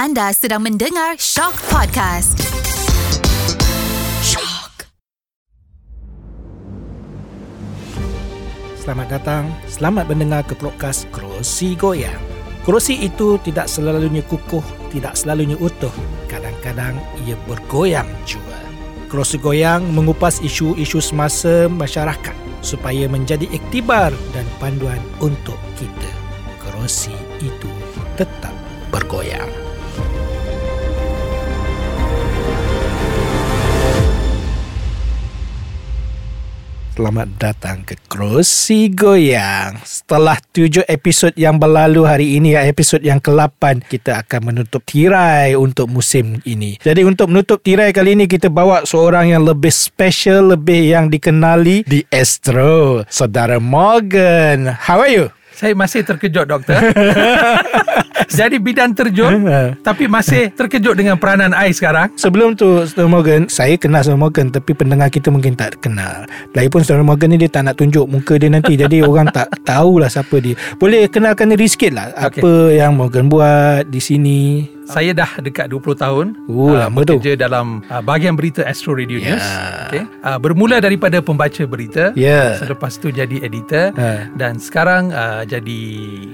Anda sedang mendengar Shock Podcast. Shock. Selamat datang, selamat mendengar ke podcast Kerusi Goyang. Kerusi itu tidak selalunya kukuh, tidak selalunya utuh. Kadang-kadang ia bergoyang juga. Kerusi Goyang mengupas isu-isu semasa masyarakat supaya menjadi iktibar dan panduan untuk kita. Kerusi itu tetap bergoyang. Selamat datang ke Kerusi Goyang. Setelah tujuh episod yang berlalu hari ini, episod yang ke-8, kita akan menutup tirai untuk musim ini. Jadi untuk menutup tirai kali ini, kita bawa seorang yang lebih special, lebih yang dikenali di Astro. Saudara Morgan. How are you? Saya masih terkejut doktor. Jadi bidan terjun tapi masih terkejut dengan peranan I sekarang. Sebelum tu Saudara Morgan Saya kenal Saudara Morgan Tapi pendengar kita mungkin tak kenal Lagipun Saudara Morgan ni Dia tak nak tunjuk muka dia nanti Jadi orang tak tahulah siapa dia Boleh kenalkan diri sikit lah Okay. Apa yang Morgan buat di sini Saya dah dekat 20 tahun Oh, ah, lama tu. bekerja dalam uh, bahagian berita Astro Radio Ya. News. Okay. Uh, bermula daripada pembaca berita, Ya. selepas tu jadi editor Ha. dan sekarang uh, jadi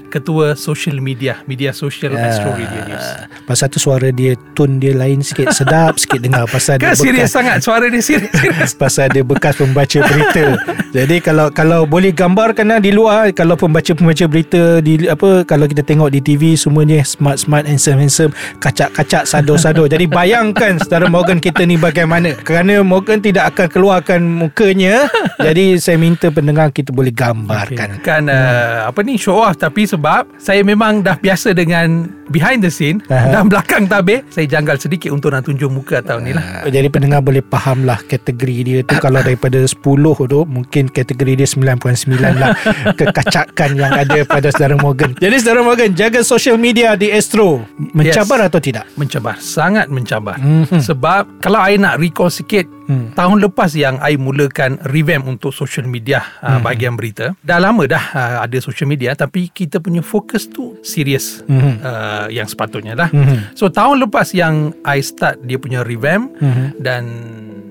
ketua social media, media sosial Ya. Astro Radio News. Pasal tu suara dia Tone dia lain sikit Sedap sikit dengar Pasal dia serius bekas sangat suara dia serius. serius. Pasal dia bekas pembaca berita Jadi kalau kalau boleh gambarkan lah di luar Kalau pembaca-pembaca berita di apa Kalau kita tengok di TV Semuanya smart-smart Handsome-handsome Kacak-kacak Sado-sado. Jadi bayangkan Saudara Morgan kita ni bagaimana. Kerana Morgan tidak akan keluarkan mukanya Jadi saya minta pendengar kita boleh gambarkan. Kan uh, apa ni show off. Tapi sebab saya memang dah biasa dengan behind the scene Aha. dan belakang tabir saya janggal sedikit untuk nak tunjuk muka tahun ni lah. Jadi pendengar boleh faham lah kategori dia tu. Kalau daripada 10 tu Mungkin kategori dia 9.9 lah Kekacakan yang ada pada saudara Morgan. Jadi saudara Morgan Jaga social media di Astro. Mencabar Yes. Atau tidak? Mencabar, sangat mencabar. Mhm. Sebab kalau I nak recall sikit Hmm. tahun lepas yang I mulakan revamp untuk social media uh, Hmm. bahagian berita. Dah lama dah uh, ada social media tapi kita punya fokus tu serius Mhm. uh, yang sepatutnya lah. Mhm. So tahun lepas yang I start dia punya revamp Mhm. dan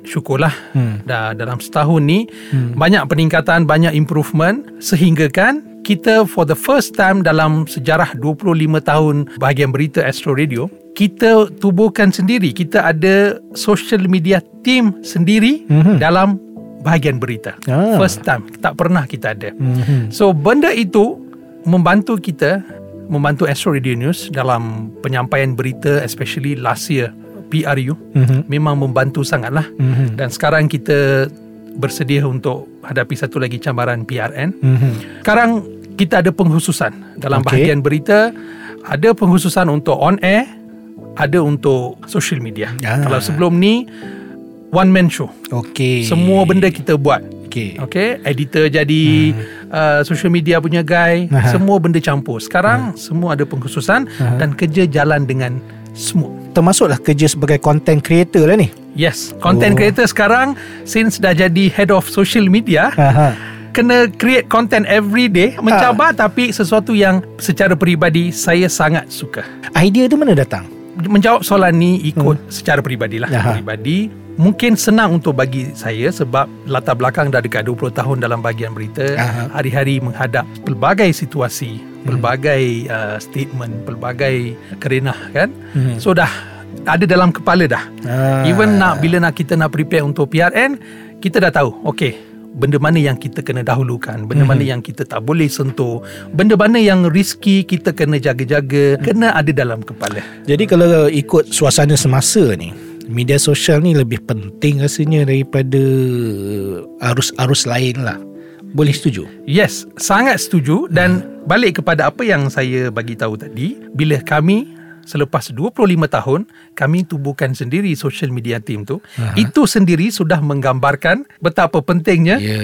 syukurlah Hmm. dah dalam setahun ni Hmm. banyak peningkatan banyak improvement sehingga kan kita for the first time dalam sejarah 25 tahun bahagian berita Astro Radio kita tubuhkan sendiri kita ada social media team sendiri Mhm. dalam bahagian berita Ah. first time tak pernah kita ada Mhm. So benda itu membantu kita membantu Astro Radio News dalam penyampaian berita especially last year PRU Mhm. memang membantu sangatlah Mhm. dan sekarang kita bersedia untuk hadapi satu lagi cabaran PRN. Mhm. Sekarang kita ada penghususan dalam Okey. bahagian berita ada penghususan untuk on air ada untuk social media. Ah. Kalau sebelum ni one man show. Okey Semua benda kita buat. Okey Okay, editor jadi uh, social media punya guy, Hmm. Aha. semua benda campur. Sekarang semua ada pengkhususan Aha. dan kerja jalan dengan smooth. Termasuklah kerja sebagai content creator lah ni Yes, content Oh. creator sekarang since dah jadi head of social media, Aha. Kena create content every day, mencabar tapi sesuatu yang secara peribadi saya sangat suka. Idea tu mana datang? Menjawab soalan ni ikut secara peribadilah. Hmm. Aha. Peribadi mungkin senang untuk bagi saya sebab latar belakang dah dekat 20 tahun dalam bahagian berita. Aha. Hari-hari menghadap pelbagai situasi, pelbagai uh, statement, pelbagai kerenah kan. Hmm. So dah ada dalam kepala dah. Ah. Even nak bila nak kita nak prepare untuk PRN, kita dah tahu. Okay, benda mana yang kita kena dahulukan, benda mana yang kita tak boleh sentuh, benda mana yang risky kita kena jaga-jaga, kena ada dalam kepala. Jadi kalau ikut suasana semasa ni Media sosial ni lebih penting rasanya daripada arus-arus lain lah Boleh setuju? Yes, sangat setuju dan balik kepada apa yang saya bagi tahu tadi, bila kami selepas 25 tahun kami tubuhkan sendiri social media team tu, Aha. itu sendiri sudah menggambarkan betapa pentingnya Ya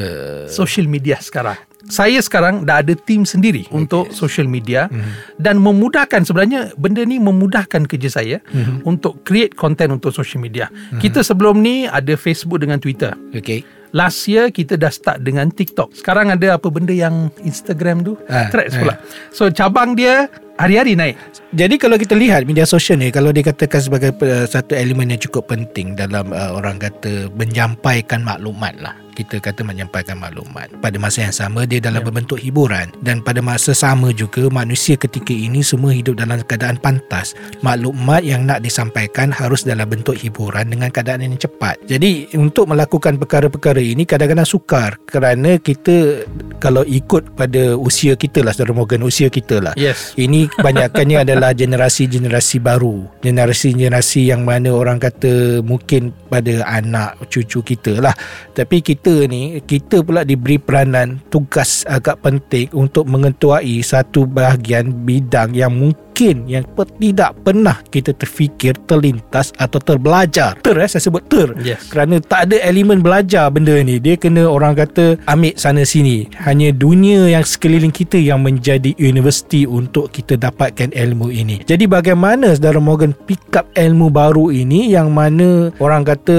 social media sekarang. Saya sekarang dah ada tim sendiri okay. untuk social media Mhm. mm. dan memudahkan sebenarnya benda ni memudahkan kerja saya Mhm. mm. untuk create content untuk social media. Mm. Kita sebelum ni ada Facebook dengan Twitter. Okay Last year kita dah start dengan TikTok. Sekarang ada apa benda yang Instagram tu? Ah, Threads ah. pula. So cabang dia hari-hari naik. Jadi kalau kita lihat media sosial ni kalau dikatakan sebagai uh, satu elemen yang cukup penting dalam uh, orang kata menyampaikan maklumat lah kita kata menyampaikan maklumat pada masa yang sama dia dalam Ya. berbentuk hiburan dan pada masa sama juga manusia ketika ini semua hidup dalam keadaan pantas maklumat yang nak disampaikan harus dalam bentuk hiburan dengan keadaan yang cepat jadi untuk melakukan perkara-perkara ini kadang-kadang sukar kerana kita kalau ikut pada usia kita lah saudara Morgan usia kita lah Yes. ini kebanyakannya adalah generasi-generasi baru. Generasi-generasi yang mana orang kata mungkin pada anak cucu kita lah. Tapi kita ni, kita pula diberi peranan tugas agak penting untuk mengetuai satu bahagian bidang yang mungkin yang tidak pernah kita terfikir, terlintas atau terbelajar. Ter eh, saya sebut ter. Yes. Kerana tak ada elemen belajar benda ni. Dia kena orang kata ambil sana sini. Hanya dunia yang sekeliling kita yang menjadi universiti untuk kita dapatkan ilmu ini. Jadi bagaimana saudara Morgan pick up ilmu baru ini yang mana orang kata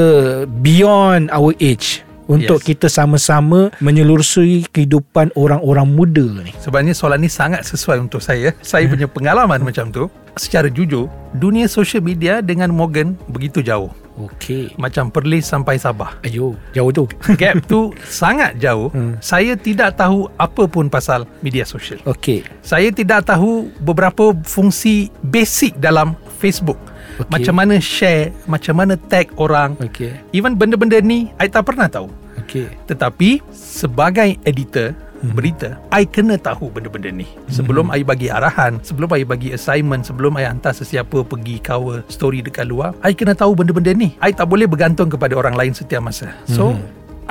beyond our age untuk Yes. kita sama-sama menyelusuri kehidupan orang-orang muda ni. Sebenarnya soalan ni sangat sesuai untuk saya. Saya punya pengalaman macam tu. Secara jujur, dunia social media dengan Morgan begitu jauh. Okey. Macam Perlis sampai Sabah. Ayo, jauh tu. Gap tu sangat jauh. Hmm. Saya tidak tahu apa pun pasal media sosial. Okey. Saya tidak tahu beberapa fungsi basic dalam Facebook. Okey. Macam mana share, macam mana tag orang. Okey. Even benda-benda ni, I tak pernah tahu. Okey. Tetapi sebagai editor berita, I kena tahu benda-benda ni. Sebelum I bagi arahan, sebelum I bagi assignment, sebelum I hantar sesiapa pergi cover story dekat luar, I kena tahu benda-benda ni. I tak boleh bergantung kepada orang lain setiap masa. So,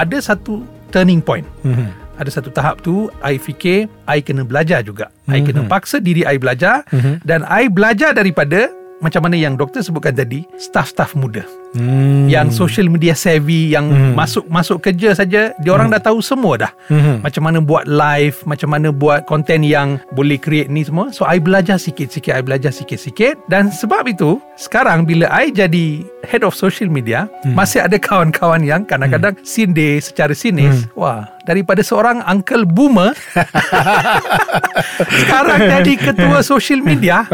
ada satu turning point. Mhm. Ada satu tahap tu I fikir I kena belajar juga I Mhm. kena paksa diri I belajar Mhm. Dan I belajar daripada Macam mana yang doktor sebutkan tadi Staff-staff muda Hmm. Yang social media savvy Yang Mhm. masuk masuk kerja saja Dia orang dah tahu semua dah Mhm. Macam mana buat live Macam mana buat konten yang Boleh create ni semua So I belajar sikit-sikit I belajar sikit-sikit Dan sebab itu Sekarang bila I jadi Head of social media Hmm. Masih ada kawan-kawan yang Kadang-kadang sindir Secara sinis Hmm. Wah Daripada seorang uncle boomer Sekarang jadi ketua social media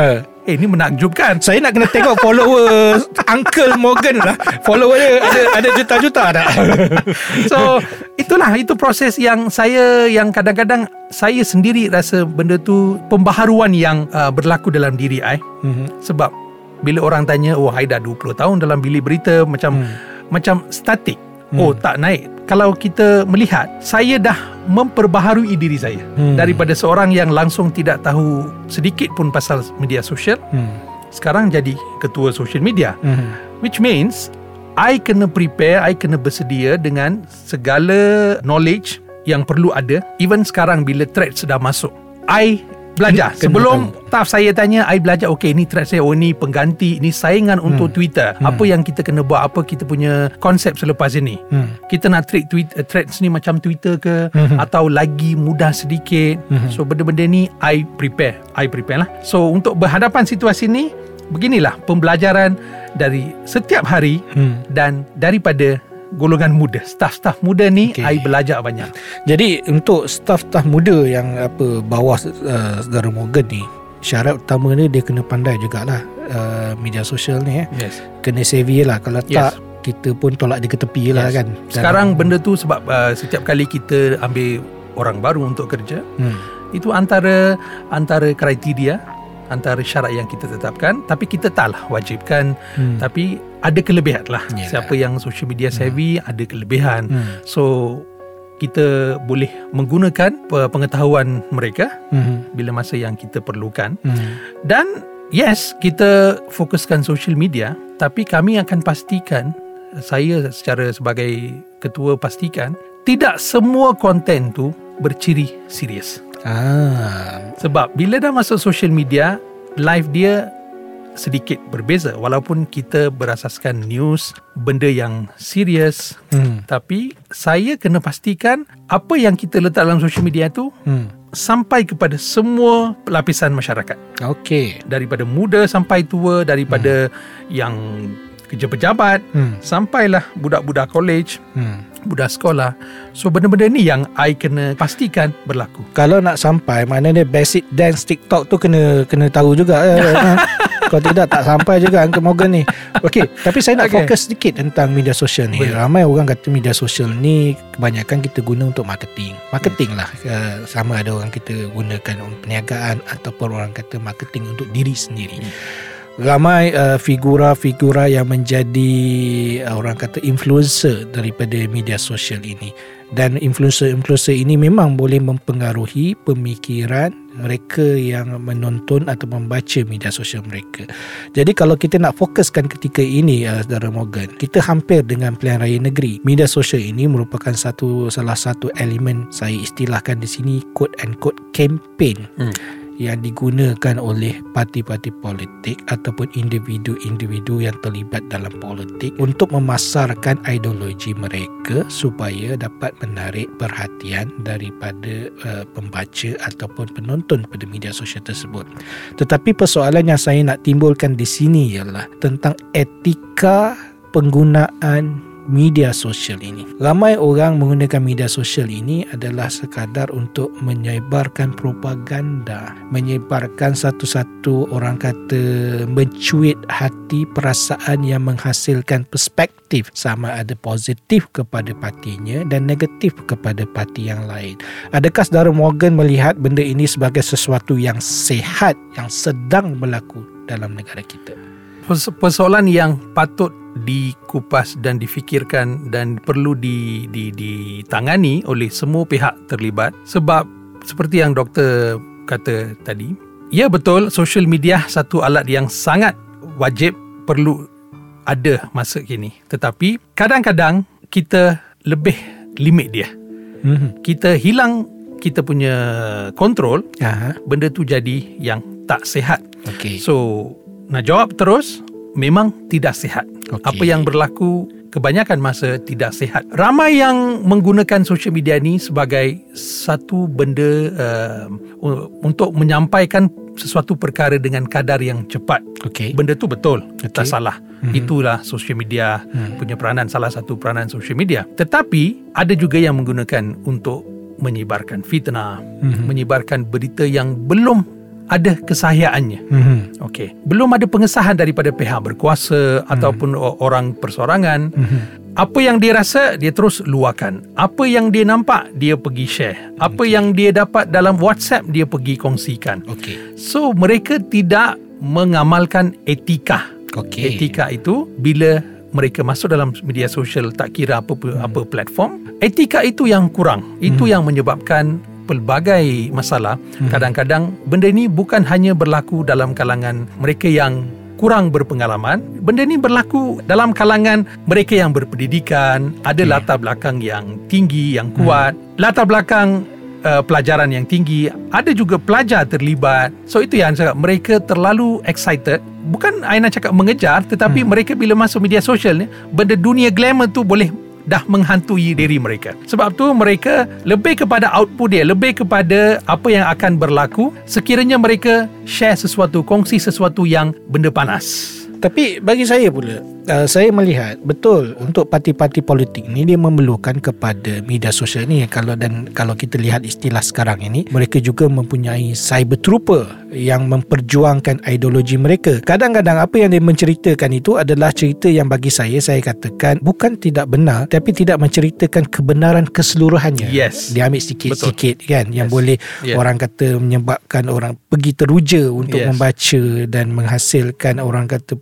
Eh. Ini menakjubkan Saya nak kena tengok follower Uncle Morgan lah Follower dia ada, ada juta-juta tak So itulah itu proses yang saya yang kadang-kadang saya sendiri rasa benda tu pembaharuan yang uh, berlaku dalam diri I Mhm. sebab bila orang tanya oh I dah 20 tahun dalam bilik berita macam Hmm. macam statik oh tak naik kalau kita melihat saya dah memperbaharui diri saya Hmm. daripada seorang yang langsung tidak tahu sedikit pun pasal media sosial Hmm. sekarang jadi ketua social media Mhm. Which means I kena prepare, I kena bersedia dengan segala knowledge yang perlu ada. Even sekarang bila thread sudah masuk, I belajar. Kena Sebelum staff saya tanya, I belajar, okay ni thread saya, oh ni pengganti, ni saingan untuk Twitter. Apa yang kita kena buat, apa kita punya konsep selepas ini. Hmm. Kita nak treat tweet, uh, threads ni macam Twitter ke Mhm. atau lagi mudah sedikit. Mhm. So benda-benda ni I prepare. I prepare lah. So untuk berhadapan situasi ni beginilah pembelajaran dari setiap hari Hmm. dan daripada golongan muda. Staf-staf muda ni Okey. I belajar banyak. Jadi untuk staf-staf muda yang apa bawah uh, saudara Morgan ni syarat utama ni dia kena pandai jugalah uh, media sosial ni eh. Yes. Kena savvy lah kalau Yes. tak kita pun tolak dia ke tepi lah Yes. kan. Sekarang benda tu sebab uh, setiap kali kita ambil orang baru untuk kerja, hmm. itu antara antara kriteria antara syarat yang kita tetapkan tapi kita taklah wajibkan Hmm. tapi ada kelebihan lah Yalah. siapa yang social media savvy ada kelebihan Hmm. so kita boleh menggunakan pe- pengetahuan mereka Hmm. bila masa yang kita perlukan Hmm. dan yes kita fokuskan social media tapi kami akan pastikan saya secara sebagai ketua pastikan tidak semua konten tu berciri serius Ah. sebab bila dah masuk social media live dia sedikit berbeza walaupun kita berasaskan news benda yang serius Hmm. tapi saya kena pastikan apa yang kita letak dalam social media tu Hmm. sampai kepada semua lapisan masyarakat Okey. daripada muda sampai tua daripada yang kerja pejabat Hmm. sampailah budak-budak college, Hmm. budak sekolah. So benda-benda ni yang I kena pastikan berlaku. Kalau nak sampai Maknanya basic dance TikTok tu Kena kena tahu juga eh. Kalau tidak tak sampai juga Uncle Morgan ni. Okey Tapi saya nak okay. fokus sedikit Tentang media sosial ni. Boleh. Ramai orang kata Media sosial ni Kebanyakan kita guna untuk marketing. Marketing lah. Uh, Sama ada orang kita gunakan untuk Perniagaan Ataupun orang kata Marketing untuk diri sendiri. Ramai uh, figura-figura yang menjadi uh, orang kata influencer daripada media sosial ini dan influencer-influencer ini memang boleh mempengaruhi pemikiran mereka yang menonton atau membaca media sosial mereka. Jadi kalau kita nak fokuskan ketika ini uh, Saudara Morgan, kita hampir dengan pilihan raya negeri. Media sosial ini merupakan satu salah satu elemen saya istilahkan di sini quote and quote campaign Hmm. Yang digunakan oleh parti-parti politik ataupun individu-individu yang terlibat dalam politik untuk memasarkan ideologi mereka supaya dapat menarik perhatian daripada uh, pembaca ataupun penonton pada media sosial tersebut. Tetapi persoalan yang saya nak timbulkan di sini ialah tentang etika penggunaan media sosial ini. Ramai orang menggunakan media sosial ini adalah sekadar untuk menyebarkan propaganda, menyebarkan satu-satu orang kata mencuit hati perasaan yang menghasilkan perspektif sama ada positif kepada partinya dan negatif kepada parti yang lain. Adakah saudara Morgan melihat benda ini sebagai sesuatu yang sehat yang sedang berlaku dalam negara kita? Pers- Persoalan yang patut dikupas dan difikirkan dan perlu di, di, ditangani oleh semua pihak terlibat sebab seperti yang doktor kata tadi ya betul social media satu alat yang sangat wajib perlu ada masa kini tetapi kadang-kadang kita lebih limit dia Mhm. kita hilang kita punya kontrol Aha. benda tu jadi yang tak sihat Okey. So nak jawab terus memang tidak sihat. Okey. Apa yang berlaku kebanyakan masa tidak sihat. Ramai yang menggunakan social media ni sebagai satu benda uh, untuk menyampaikan sesuatu perkara dengan kadar yang cepat. Okey. Benda tu betul, Okey. tak salah. Mhm. Itulah social media Hmm. punya peranan salah satu peranan social media. Tetapi ada juga yang menggunakan untuk menyebarkan fitnah, Mhm. menyebarkan berita yang belum ada kesahihaannya. Mhm. Okey, belum ada pengesahan daripada pihak berkuasa hmm. ataupun orang persorangan. Mhm. Apa yang dia rasa dia terus luahkan. Apa yang dia nampak dia pergi share. Apa Okey. yang dia dapat dalam WhatsApp dia pergi kongsikan. Okey. So mereka tidak mengamalkan etika. Okey. Etika itu bila mereka masuk dalam media sosial tak kira apa hmm. apa platform, etika itu yang kurang. Itu Hmm. yang menyebabkan pelbagai masalah. Hmm. Kadang-kadang benda ni bukan hanya berlaku dalam kalangan mereka yang kurang berpengalaman. Benda ni berlaku dalam kalangan mereka yang berpendidikan, ada Okey. latar belakang yang tinggi, yang kuat, latar belakang uh, pelajaran yang tinggi, ada juga pelajar terlibat. So itu yang saya cakap, mereka terlalu excited. Bukan I nak cakap mengejar, tetapi Hmm. mereka bila masuk media sosial ni, benda dunia glamour tu boleh dah menghantui diri mereka. Sebab tu mereka lebih kepada output dia, lebih kepada apa yang akan berlaku sekiranya mereka share sesuatu, kongsi sesuatu yang benda panas. Tapi bagi saya pula uh, Saya melihat Betul Untuk parti-parti politik ni Dia memerlukan kepada Media sosial ni Kalau dan Kalau kita lihat istilah sekarang ini Mereka juga mempunyai Cyber trooper Yang memperjuangkan Ideologi mereka Kadang-kadang Apa yang dia menceritakan itu Adalah cerita yang bagi saya Saya katakan Bukan tidak benar Tapi tidak menceritakan Kebenaran keseluruhannya Yes. Dia ambil sikit-sikit kan Yang Yes. boleh Yeah. Orang kata Menyebabkan orang Pergi teruja Untuk Yes. membaca Dan menghasilkan Orang kata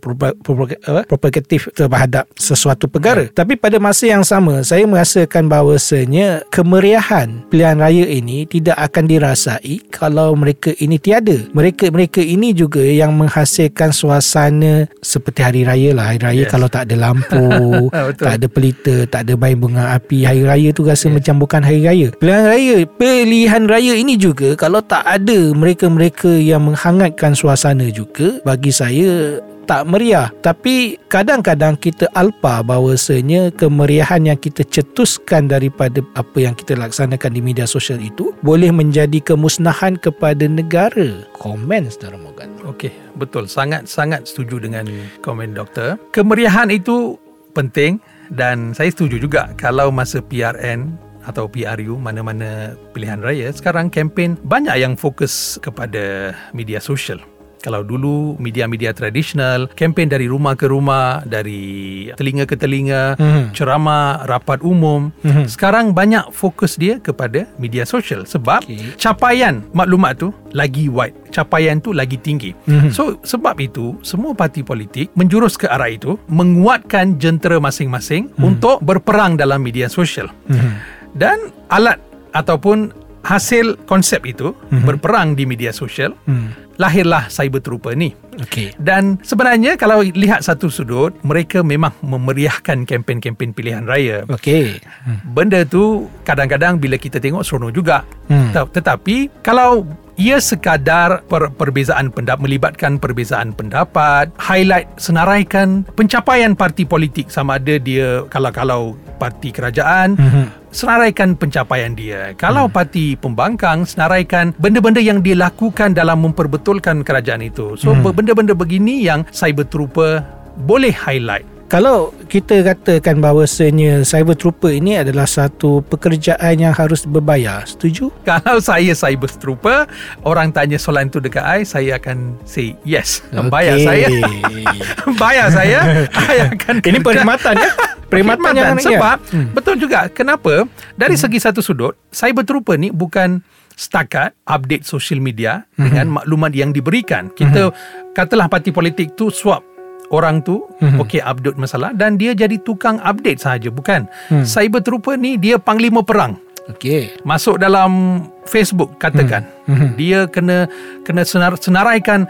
propagatif terhadap sesuatu perkara. Tapi pada masa yang sama, saya merasakan bahawasanya kemeriahan pilihan raya ini tidak akan dirasai kalau mereka ini tiada. Mereka-mereka ini juga yang menghasilkan suasana seperti hari raya lah. Hari raya Yes. kalau tak ada lampu, Betul. tak ada pelita, tak ada bayi bunga api, hari raya tu rasa macam bukan hari raya. Pilihan raya, pilihan raya ini juga kalau tak ada mereka-mereka yang menghangatkan suasana juga, bagi saya tak meriah tapi kadang-kadang kita alpa bahawasanya kemeriahan yang kita cetuskan daripada apa yang kita laksanakan di media sosial itu boleh menjadi kemusnahan kepada negara komen saudara Morgan Okey, betul. Sangat-sangat setuju dengan komen doktor. Kemeriahan itu penting dan saya setuju juga kalau masa PRN atau PRU mana-mana pilihan raya sekarang kempen banyak yang fokus kepada media sosial. Kalau dulu media-media tradisional, kempen dari rumah ke rumah, dari telinga ke telinga, Mhm. ceramah, rapat umum. Mhm. Sekarang banyak fokus dia kepada media sosial sebab Okey. capaian maklumat tu lagi wide, capaian tu lagi tinggi. Mhm. So sebab itu semua parti politik menjurus ke arah itu menguatkan jentera masing-masing untuk berperang dalam media sosial. Mhm. Dan alat ataupun hasil konsep itu berperang di media sosial Hmm. Lahirlah cyber trooper ni. Okey. Dan sebenarnya kalau lihat satu sudut mereka memang memeriahkan kempen-kempen pilihan raya. Okey. Hmm. Benda tu kadang-kadang bila kita tengok seronok juga. Hmm. Tet- Tetapi kalau ia sekadar per- perbezaan pendapat melibatkan perbezaan pendapat, highlight senaraikan pencapaian parti politik sama ada dia kalau-kalau parti kerajaan Mhm. senaraikan pencapaian dia. Kalau parti pembangkang senaraikan benda-benda yang dia lakukan dalam memperbetulkan kerajaan itu. So benda-benda begini yang cyber trooper boleh highlight. Kalau kita katakan bahawasanya cyber trooper ini adalah satu pekerjaan yang harus berbayar, setuju? Kalau saya cyber trooper, orang tanya soalan tu dekat I, saya akan say yes. Bayar Okey. saya. Bayar saya, I akan Ini perkhidmatan ya. Perkhidmatan yang sebab Hmm. betul juga kenapa dari segi satu sudut cyber trooper ni bukan setakat update social media Hmm. dengan maklumat yang diberikan kita katalah parti politik tu swap orang tu Hmm. okey update masalah dan dia jadi tukang update sahaja bukan Hmm. cyber trooper ni dia panglima perang Okey. masuk dalam Facebook katakan Mhm. dia kena kena senar, senaraikan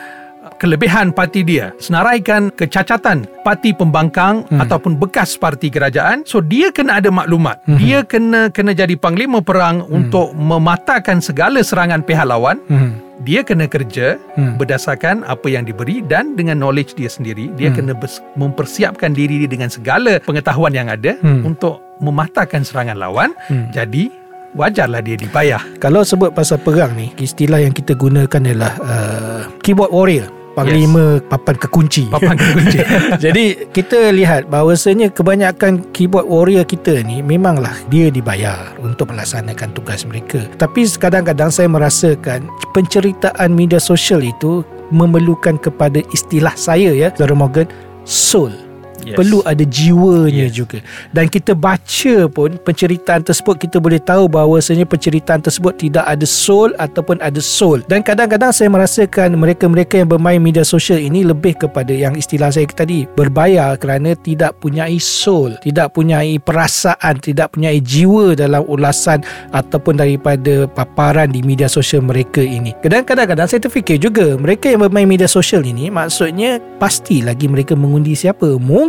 kelebihan parti dia senaraikan kecacatan parti pembangkang Hmm. ataupun bekas parti kerajaan so dia kena ada maklumat Mhm. dia kena kena jadi panglima perang untuk mematahkan segala serangan pihak lawan Hmm. dia kena kerja Hmm. berdasarkan apa yang diberi dan dengan knowledge dia sendiri dia kena bers- mempersiapkan diri dia dengan segala pengetahuan yang ada Hmm. untuk mematahkan serangan lawan Hmm. jadi wajarlah dia dibayar Kalau sebut pasal perang ni, istilah yang kita gunakan adalah uh, keyboard warrior. Panglima papan kekunci. papan kunci Jadi kita lihat bahawasanya kebanyakan keyboard warrior kita ni memanglah dia dibayar untuk melaksanakan tugas mereka. Tapi kadang-kadang saya merasakan penceritaan media sosial itu memerlukan kepada istilah saya ya, Zara Morgan, soul. Yes. Perlu ada jiwanya Yes. juga. Dan kita baca pun penceritaan tersebut kita boleh tahu bahawasanya penceritaan tersebut tidak ada soul ataupun ada soul. Dan kadang-kadang saya merasakan mereka-mereka yang bermain media sosial ini lebih kepada yang istilah saya tadi berbayar kerana tidak punyai soul, tidak punyai perasaan, tidak punyai jiwa dalam ulasan ataupun daripada paparan di media sosial mereka ini. Dan kadang-kadang saya terfikir juga mereka yang bermain media sosial ini maksudnya pasti lagi mereka mengundi siapa. Mungkin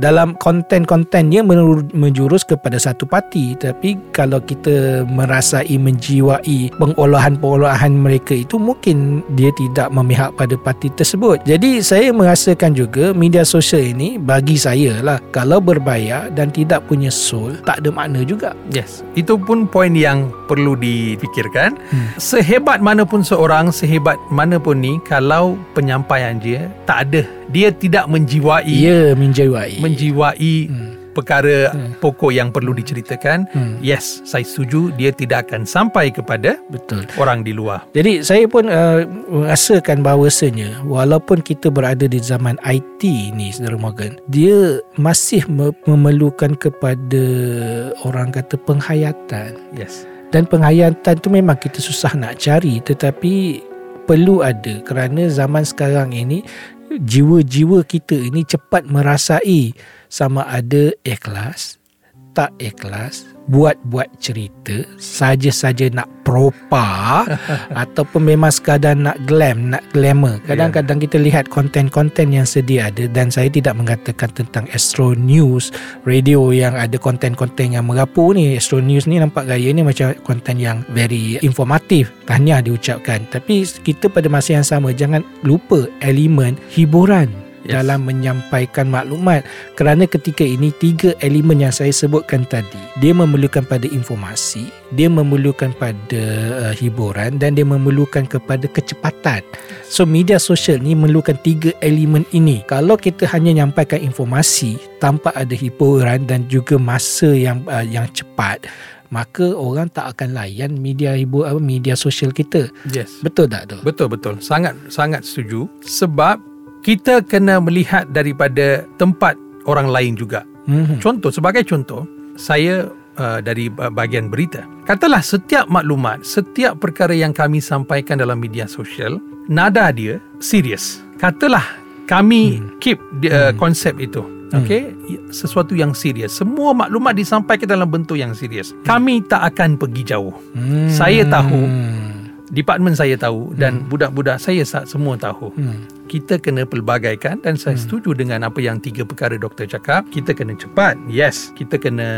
dalam konten-kontennya menjurus kepada satu parti tapi kalau kita merasai menjiwai pengolahan-pengolahan mereka itu mungkin dia tidak memihak pada parti tersebut. Jadi saya merasakan juga media sosial ini bagi saya lah kalau berbayar dan tidak punya soul tak ada makna juga. Yes, itu pun poin yang perlu difikirkan. Hmm. Sehebat mana pun seorang, sehebat mana pun ni, kalau penyampaian dia tak ada, dia tidak menjiwai, Ia menjiwai. menjiwai Hmm. perkara Hmm. pokok yang perlu diceritakan. Hmm. Yes, saya setuju dia tidak akan sampai kepada Betul. orang di luar. Jadi saya pun uh, merasakan bahawasanya walaupun kita berada di zaman IT ni Saudara Morgan, dia masih me- memerlukan kepada orang kata penghayatan. Yes. Dan penghayatan tu memang kita susah nak cari tetapi perlu ada kerana zaman sekarang ini jiwa-jiwa kita ini cepat merasai sama ada ikhlas, tak ikhlas, buat-buat cerita, saja-saja nak propa ataupun memang sekadar nak glam, nak glamour. Kadang-kadang kita lihat konten-konten yang sedia ada dan saya tidak mengatakan tentang Astro News, radio yang ada konten-konten yang merapu ni. Astro News ni nampak gaya ni macam konten yang very informatif. Tahniah diucapkan. Tapi kita pada masa yang sama jangan lupa elemen hiburan. Yes. dalam menyampaikan maklumat. Kerana ketika ini tiga elemen yang saya sebutkan tadi dia memerlukan pada informasi dia memerlukan pada uh, hiburan dan dia memerlukan kepada kecepatan. So media sosial ni memerlukan tiga elemen ini. Kalau kita hanya nyampaikan informasi tanpa ada hiburan dan juga masa yang uh, yang cepat maka orang tak akan layan media hibur apa media sosial kita. Yes. betul tak tu? Betul betul. Sangat sangat setuju. Sebab kita kena melihat daripada tempat orang lain juga. hmm. Contoh sebagai contoh, saya uh, dari ba- bahagian berita. Katalah setiap maklumat, setiap perkara yang kami sampaikan dalam media sosial, nada dia serius. Katalah kami hmm. keep uh, konsep itu. Okay, sesuatu yang serius. Semua maklumat disampaikan dalam bentuk yang serius. Kami tak akan pergi jauh. Hmm. Saya tahu departmen saya tahu dan budak-budak saya sa- semua tahu. Hmm. Kita kena pelbagaikan dan saya setuju dengan apa yang tiga perkara doktor cakap. Kita kena cepat. Yes, kita kena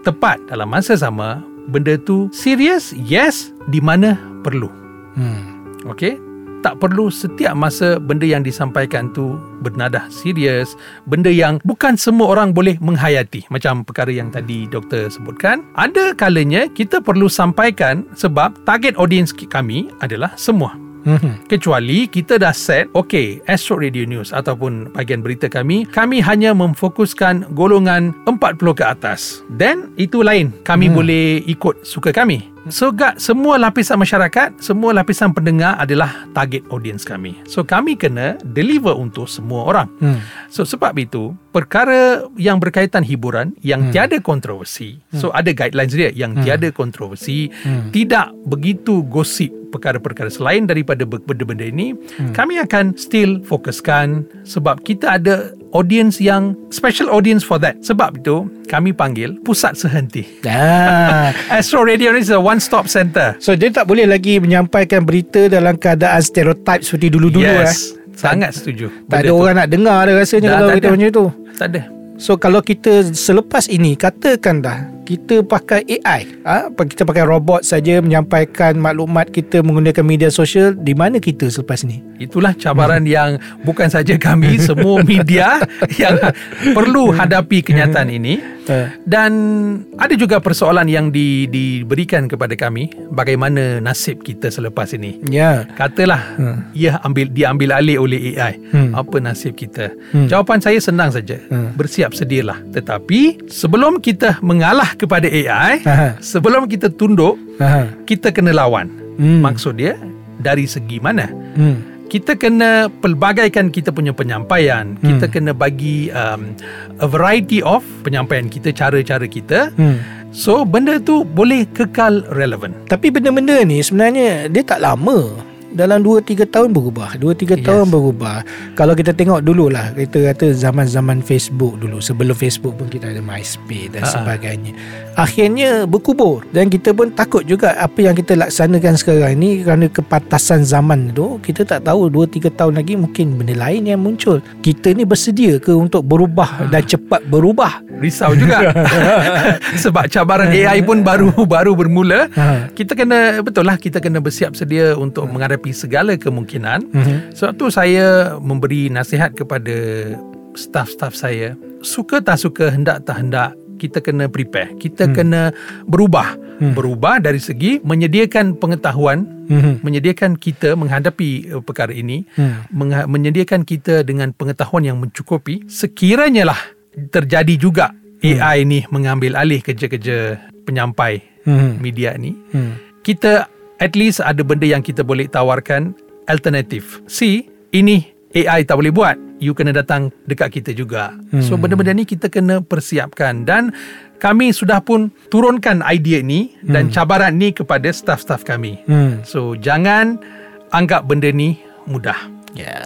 tepat dalam masa sama. Benda tu serius? Yes, di mana perlu. Hmm. Okey? Tak perlu setiap masa benda yang disampaikan tu bernada serius, benda yang bukan semua orang boleh menghayati macam perkara yang tadi doktor sebutkan. Ada kalanya kita perlu sampaikan sebab target audience kami adalah semua. Hmm. Kecuali kita dah set Okay Astro Radio News Ataupun bahagian berita kami Kami hanya memfokuskan Golongan 40 ke atas Then itu lain Kami hmm. boleh ikut Suka kami So gak semua lapisan masyarakat Semua lapisan pendengar Adalah target audience kami So kami kena Deliver untuk semua orang Hmm. So sebab itu Perkara yang berkaitan hiburan Yang hmm. tiada kontroversi hmm. So ada guidelines dia Yang hmm. tiada kontroversi hmm. Tidak begitu gosip perkara-perkara selain daripada benda-benda ini hmm. kami akan still fokuskan sebab kita ada audience yang special audience for that sebab itu kami panggil pusat sehenti Ah. Astro Radio ni is a one stop center So dia tak boleh lagi menyampaikan berita dalam keadaan stereotype seperti dulu-dulu yes eh. sangat setuju Tak ada tu. orang nak dengar dah rasanya Dah, kalau kita ada. macam tu. tak ada So kalau kita selepas ini katakan dah kita pakai AI, ha? kita pakai robot saja menyampaikan maklumat kita menggunakan media sosial, di mana kita selepas ini? Itulah cabaran yang bukan saja kami, semua media yang perlu hadapi kenyataan ini. Uh. Dan ada juga persoalan yang di, diberikan kepada kami, bagaimana nasib kita selepas ini. Ya. Katalah Hmm. ia ambil diambil alih oleh AI. Hmm. Apa nasib kita? Hmm. Jawapan saya senang saja. Hmm. Bersiap sedialah. Tetapi sebelum kita mengalah kepada AI, Aha. sebelum kita tunduk, Aha. kita kena lawan. Hmm. Maksud dia dari segi mana? Hmm. kita kena pelbagaikan kita punya penyampaian. Hmm. Kita kena bagi um, a variety of penyampaian kita, cara-cara kita. Hmm. So benda tu boleh kekal relevan. Tapi benda-benda ni sebenarnya dia tak lama. Dalam 2-3 tahun berubah 2-3 Yes. tahun berubah Kalau kita tengok dulu lah Kita kata zaman-zaman Facebook dulu Sebelum Facebook pun kita ada MySpace dan Ha-ha. sebagainya Akhirnya berkubur Dan kita pun takut juga Apa yang kita laksanakan sekarang ni Kerana kepatasan zaman tu Kita tak tahu 2-3 tahun lagi Mungkin benda lain yang muncul Kita ni bersedia ke untuk berubah Dan cepat berubah Risau juga. Sebab cabaran AI pun baru baru bermula. Ha. Kita kena betul lah kita kena bersiap sedia untuk menghadapi segala kemungkinan. Mhm. Sebab tu saya memberi nasihat kepada staff-staff saya. Suka tak suka, hendak tak hendak, kita kena prepare. Kita hmm. kena berubah. Hmm. Berubah dari segi menyediakan pengetahuan, Mhm. menyediakan kita menghadapi uh, perkara ini, Hmm. mengha- menyediakan kita dengan pengetahuan yang mencukupi. Sekiranya lah terjadi juga AI ni mengambil alih kerja-kerja penyampai Mhm. media ni, Hmm. kita at least ada benda yang kita boleh tawarkan alternatif. See, ini AI tak boleh buat. You kena datang dekat kita juga. Hmm. So benda-benda ni kita kena persiapkan dan kami sudah pun turunkan idea ni hmm. dan cabaran ni kepada staff-staff kami. Hmm. So jangan anggap benda ni mudah. Ya.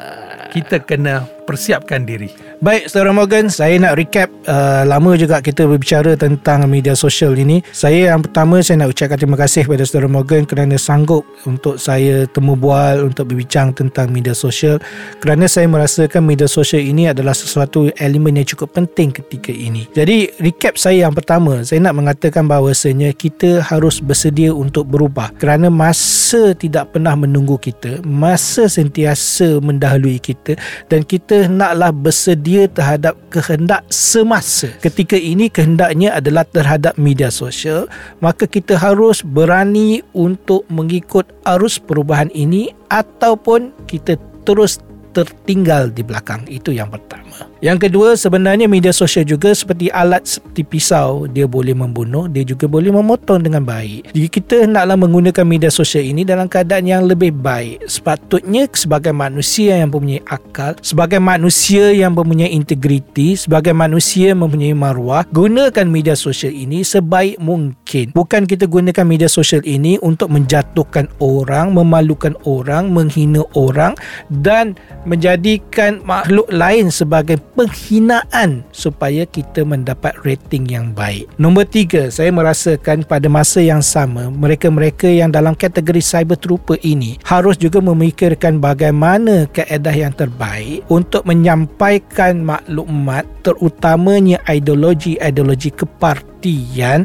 Kita kena persiapkan diri. Baik, Saudara Morgan, saya nak recap uh, lama juga kita berbicara tentang media sosial ini. Saya yang pertama saya nak ucapkan terima kasih kepada Saudara Morgan kerana sanggup untuk saya temu bual untuk berbincang tentang media sosial kerana saya merasakan media sosial ini adalah sesuatu elemen yang cukup penting ketika ini. Jadi, recap saya yang pertama, saya nak mengatakan bahawasanya kita harus bersedia untuk berubah kerana masa tidak pernah menunggu kita, masa sentiasa mendahului kita dan kita hendaklah bersedia terhadap kehendak semasa. Ketika ini kehendaknya adalah terhadap media sosial, maka kita harus berani untuk mengikut arus perubahan ini ataupun kita terus tertinggal di belakang. Itu yang pertama. Yang kedua, sebenarnya media sosial juga seperti alat seperti pisau. Dia boleh membunuh, dia juga boleh memotong dengan baik. Jadi kita hendaklah menggunakan media sosial ini dalam keadaan yang lebih baik. Sepatutnya sebagai manusia yang mempunyai akal, sebagai manusia yang mempunyai integriti, sebagai manusia mempunyai maruah, gunakan media sosial ini sebaik mungkin. Bukan kita gunakan media sosial ini untuk menjatuhkan orang, memalukan orang, menghina orang dan menjadikan makhluk lain sebagai penghinaan supaya kita mendapat rating yang baik. Nombor tiga, saya merasakan pada masa yang sama, mereka-mereka yang dalam kategori cyber trooper ini harus juga memikirkan bagaimana keadaan yang terbaik untuk menyampaikan maklumat terutamanya ideologi-ideologi kepartian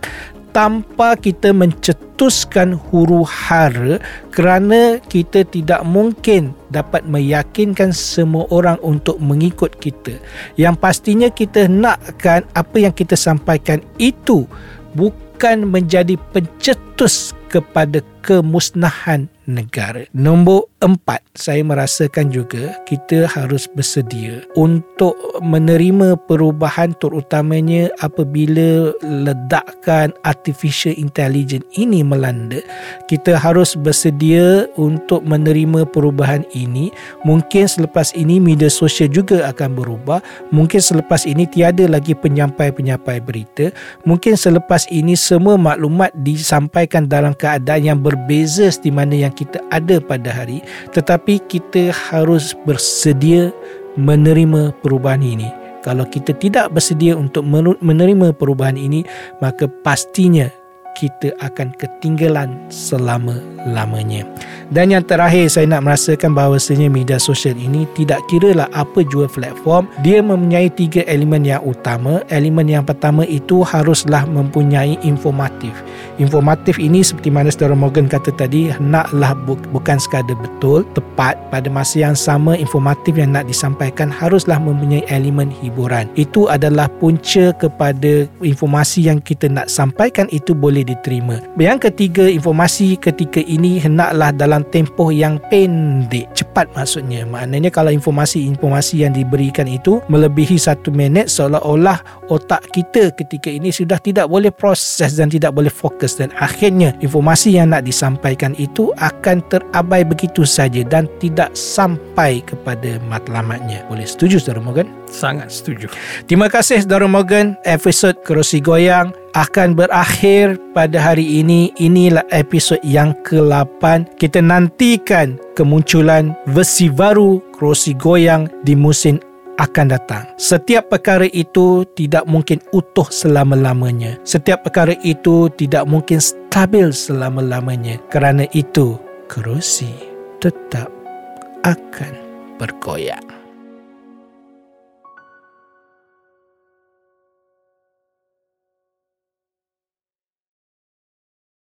tanpa kita mencetuskan huru hara kerana kita tidak mungkin dapat meyakinkan semua orang untuk mengikut kita. Yang pastinya kita nakkan apa yang kita sampaikan itu bukan menjadi pencetus kepada kemusnahan negara. Nombor empat, saya merasakan juga kita harus bersedia untuk menerima perubahan terutamanya apabila ledakan artificial intelligence ini melanda. Kita harus bersedia untuk menerima perubahan ini. Mungkin selepas ini media sosial juga akan berubah. Mungkin selepas ini tiada lagi penyampai-penyampai berita. Mungkin selepas ini semua maklumat disampaikan dalam keadaan yang berbeza di mana yang kita ada pada hari tetapi kita harus bersedia menerima perubahan ini. Kalau kita tidak bersedia untuk menerima perubahan ini maka pastinya kita akan ketinggalan selama-lamanya. Dan yang terakhir saya nak merasakan bahawasanya media sosial ini tidak kira lah apa jua platform, dia mempunyai tiga elemen yang utama. Elemen yang pertama itu haruslah mempunyai informatif. Informatif ini seperti mana Saudara Morgan kata tadi, naklah bu- bukan sekadar betul, tepat pada masa yang sama informatif yang nak disampaikan haruslah mempunyai elemen hiburan. Itu adalah punca kepada informasi yang kita nak sampaikan itu boleh diterima. Yang ketiga, informasi ketika ini hendaklah dalam tempoh yang pendek, cepat maksudnya. Maknanya kalau informasi-informasi yang diberikan itu melebihi satu minit seolah-olah otak kita ketika ini sudah tidak boleh proses dan tidak boleh fokus dan akhirnya informasi yang nak disampaikan itu akan terabai begitu saja dan tidak sampai kepada matlamatnya. Boleh setuju Saudara Morgan? Sangat setuju. Terima kasih Saudara Morgan. Episod Kerusi Goyang akan berakhir pada hari ini. Inilah episod yang ke-8. Kita nantikan kemunculan versi baru Kerusi Goyang di musim akan datang. Setiap perkara itu tidak mungkin utuh selama-lamanya. Setiap perkara itu tidak mungkin stabil selama-lamanya. Kerana itu, kerusi tetap akan bergoyang.